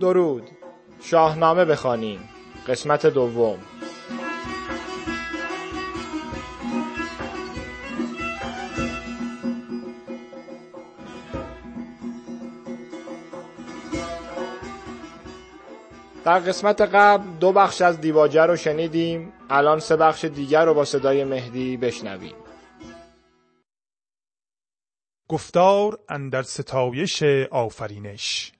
درود. شاهنامه بخوانیم. قسمت دوم. در قسمت قبل دو بخش از دیواجه رو شنیدیم. الان سه بخش دیگر رو با صدای مهدی بشنویم. گفتار اندر ستایش آفرینش.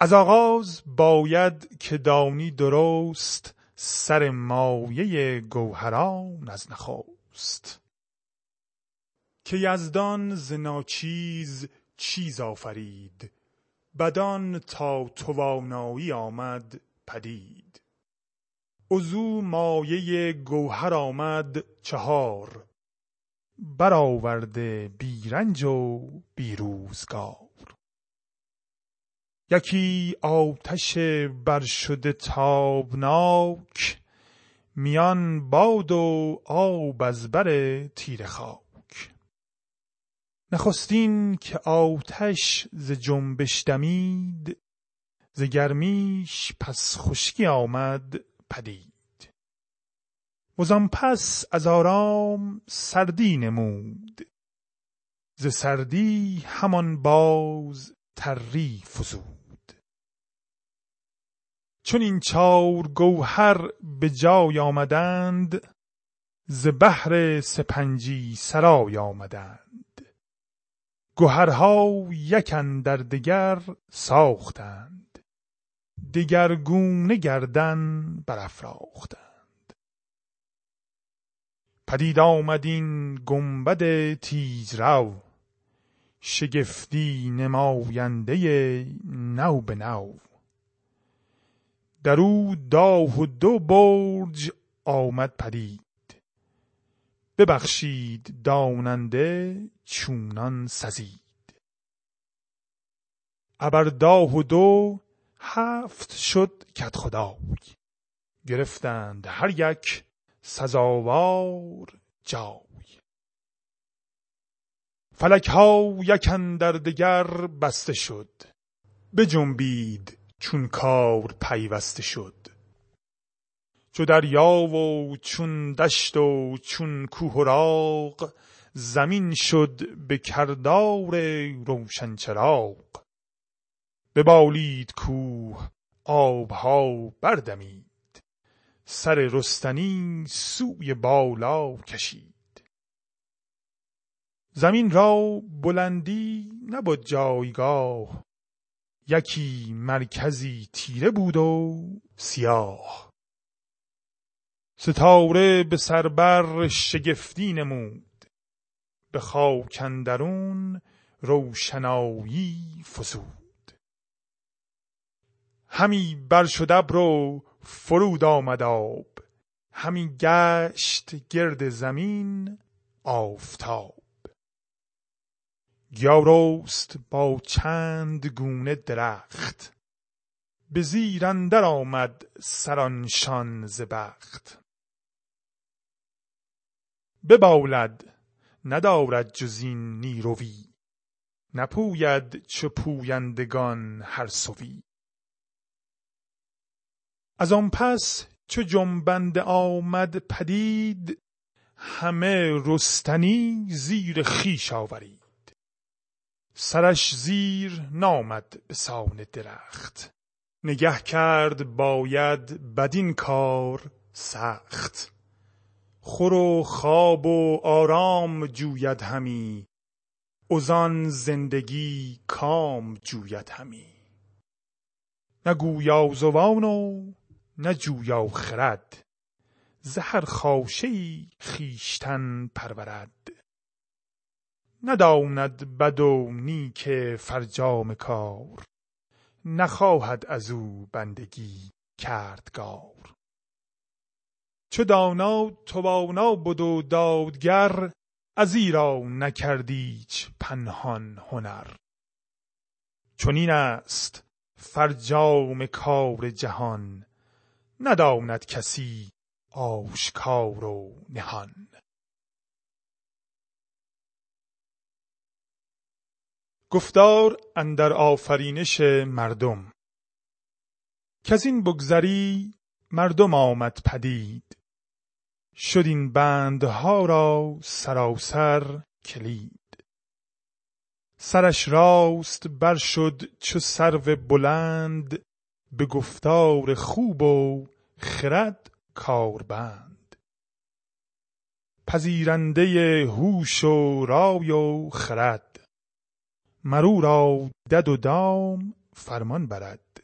از آغاز باید که دانی درست سر مایه گوهران از نخست. که یزدان ز ناچیز چیز آفرید بدان تا توانایی آمد پدید. عضو مایه گوهر آمد چهار برآورده بیرنج و بیروزگار. یکی آتش برشده تابناک میان باد و آب از بر تیره خاک نخستین که آتش ز جنبش دمید ز گرمیش پس خشکی آمد پدید. وزان پس از آرام سردی نمود ز سردی همان باز تری فزود چون این چار گوهر به جای آمدند ز بهر سپنجی سرای آمدند. گوهرها یک اندر دگر ساختند. دگرگونه گردن برافراختند. پدید آمد این گنبد تیزرو شگفتی نماینده نو به نو. در او داه و دو برج آمد پدید. ببخشید داننده چونان سزید. ابر داه و دو هفت شد کدخدای گرفتند هر یک سزاوار جای. فلک ها یک اندر دگر بسته شد. بجنبید چون کار پیوسته شد. چو دریا و چون دشت و چون کوه و راغ زمین شد به کردار روشن چراغ. ببالید کوه آبها بردمید سر رستنی سوی بالا کشید. زمین را بلندی نبود جایگاه یکی مرکزی تیره بود و سیاه. ستاره به سربر شگفتی نمود. به خاک اندرون روشنایی فزود همی بر شد ابر و فرود آمد آب. همی گشت گرد زمین آفتاب. گیاروست با چند گونه درخت. به زیر اندر آمد سرانشان ز بخت. ببالد ندارد جز این نیروی. نپوید چو پویندگان هر سوی. از آن پس چو جنبنده آمد پدید همه رستنی زیر خویش آورید. سرش زیر نامد به سان درخت. نگه کرد باید بدین کار سخت. خور و خواب و آرام جوید همی. وزان زندگی کام جوید همی. نه گویازوان و نه جویا خرد. ز هر خوشه ای خویشتن پرورد. نداند بد و نیک فرجام کار. نخواهد از او بندگی کردگار. چو دانا توانا بود و دادگر از ایرا نکردیچ پنهان هنر. چنین است فرجام کار جهان نداند کسی آشکار و نهان. گفتار اندر آفرینش مردم از این بگذری مردم آمد پدید. شد این بندها را سراسر کلید. سرش راست بر شد چو سرو بلند به گفتار خوب و خرد کاربند. پذیرنده هوش و رای و خرد مر را دد و دام فرمان برد.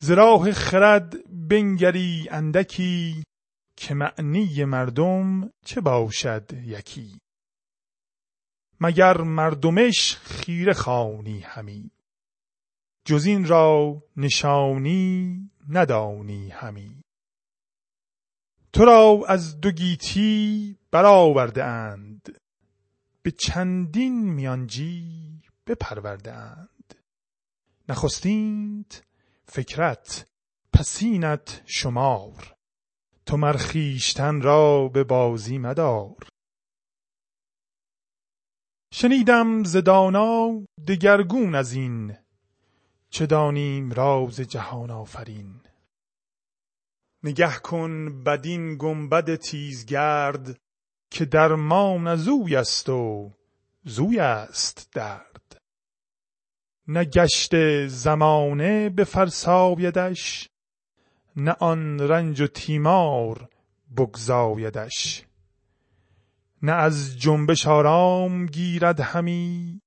ز خرد بنگری اندکی که معنی مردم چه باشد یکی؟ مگر مردمش خیره خوانی همی؟ جز این را نشانی ندانی همی. تو را از دو گیتی برآورده اند به چندین میانجی بپرورده اند. نخستین فطرت پسینت شمار. تو مر خویشتن را به بازی مدار. شنیدم ز دانا دگرگون از این چه دانیم راز جهان آفرین. نگه کن بدین گنبد تیزگرد که درمان از اوی است و زوی است درد. نه گشت زمانه بفرسایدش نه آن رنج و تیمار بگزایدش. نه از جنبش آرام گیرد همی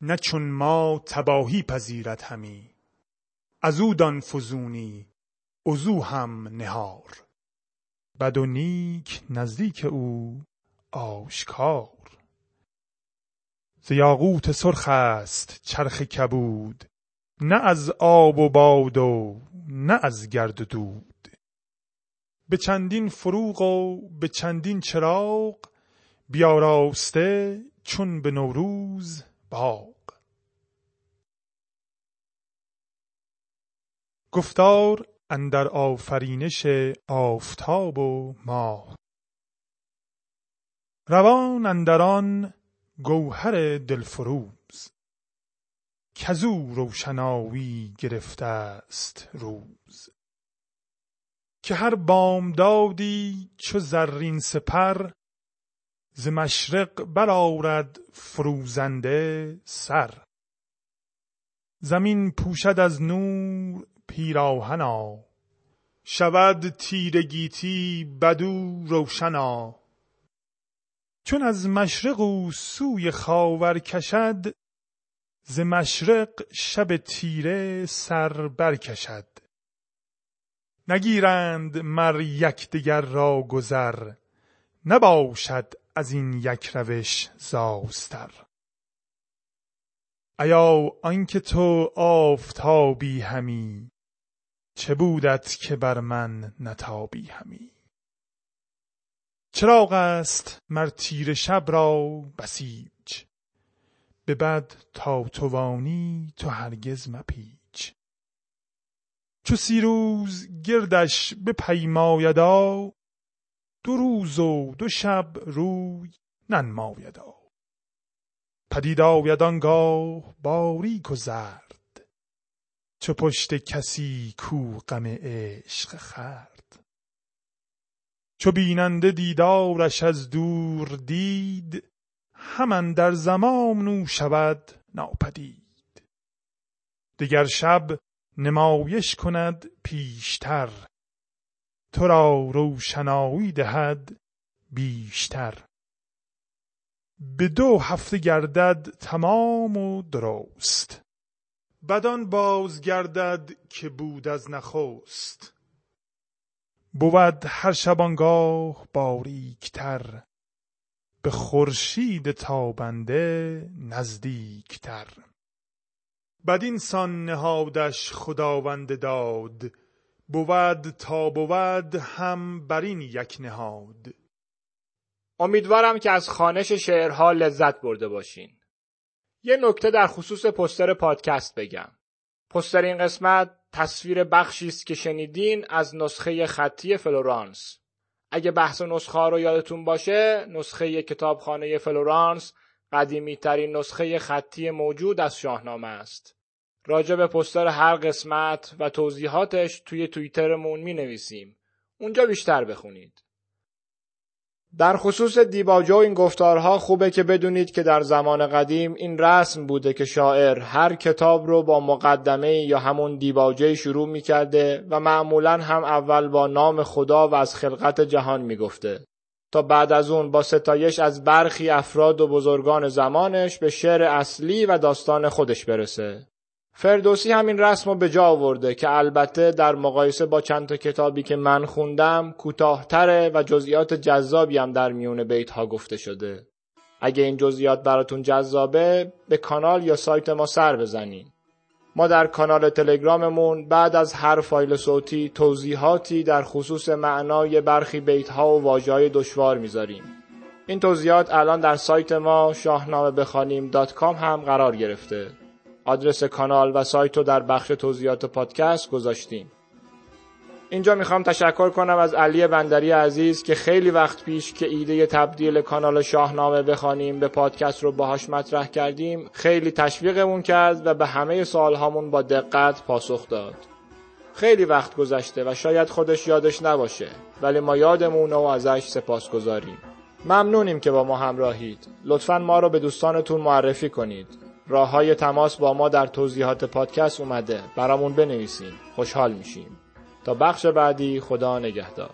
نه چون ما تباهی پذیرد همی. از او دان فزونی او هم نهار. بد و نیک نزدیک او آشکار. ز یاقوت سرخ است چرخ کبود نه از آب و باد و نه از گرد و دود. به چندین فروغ و به چندین چراغ بیاراسته چون به نوروز باغ. گفتار اندر آفرینش آفتاب و ماه. روان اندر آن گوهر دلفروز. کزو روشنایی گرفته است روز. که هر بامدادی چو زرین سپر ز مشرق برآرد فروزنده سر. زمین پوشد از نور پیراهنا شود تیره گیتی بدو روشنا. چون از مشرق او سوی خاور کشد ز مشرق شب تیره سر برکشد. نگیرند مر یکدیگر را گذر نباشد از این یک روش زاستر ایا آنکه تو آفتابی همی چه بودت که بر من نتابی همی؟ چراغ است مر تیره شب را بسیج به بد تا توانی تو هرگز مپیچ. چو سی روز گردش بپیمایدا دو روز و دو شب روی ننمایدا پدید آید آنگاه باریک و زرد چو پشت کسی کو غم عشق خورد. چو بیننده دیدارش از دور دید هم اندر زمان او شود ناپدید. دگر شب نمایش کند پیشتر. تو را روشنایی دهد بیشتر. به دو هفته گردد تمام و درست. بدان باز گردد که بود از نخست. بود هر شبانگاه باریکتر. به خورشید تابنده نزدیکتر بدین سان نهادش خداوند داد بود تا بود هم برین یک نهاد امیدوارم که از خوانش شعرها لذت برده باشین. یه نکته در خصوص پوستر پادکست بگم. پوستر این قسمت تصویر بخشی است که شنیدین از نسخه خطی فلورانس. اگه بحث نسخه رو یادتون باشه، نسخه کتابخانه فلورانس قدیمی ترین نسخه خطی موجود از شاهنامه است. راجع به پستر هر قسمت و توضیحاتش توی توییترمون می نویسیم. اونجا بیشتر بخونید. در خصوص دیباجه و این گفتارها خوبه که بدونید که در زمان قدیم این رسم بوده که شاعر هر کتاب رو با مقدمه یا همون دیباجه شروع می‌کرده و معمولا هم اول با نام خدا و از خلقت جهان می‌گفته تا بعد از اون با ستایش از برخی افراد و بزرگان زمانش به شعر اصلی و داستان خودش برسه. فردوسی همین رسم رو به جا آورده که البته در مقایسه با چند تا کتابی که من خوندم کوتاهتره و جزئیات جذابی هم در میون بیت ها گفته شده. اگه این جزئیات براتون جذابه به کانال یا سایت ما سر بزنین. ما در کانال تلگراممون بعد از هر فایل صوتی توضیحاتی در خصوص معنای برخی بیت ها و واجه دشوار می‌ذاریم. این توضیحات الان در سایت ما شاهنامه بخوانیم هم قرار گرفته. آدرس کانال و سایت رو در بخش توضیحات پادکست گذاشتیم. اینجا می‌خوام تشکر کنم از علی بندری عزیز که خیلی وقت پیش که ایده تبدیل کانال شاهنامه بخوانیم به پادکست رو باهاش مطرح کردیم خیلی تشویقمون کرد و به همه سوالهامون با دقت پاسخ داد. خیلی وقت گذشته و شاید خودش یادش نباشه ولی ما یادمون و ازش سپاس گذاریم. ممنونیم که با ما همراهید. لطفا ما رو به دوستانتون معرفی کنید. راه های تماس با ما در توضیحات پادکست اومده. برامون بنویسین. خوشحال میشیم. تا بخش بعدی خدا نگهدار.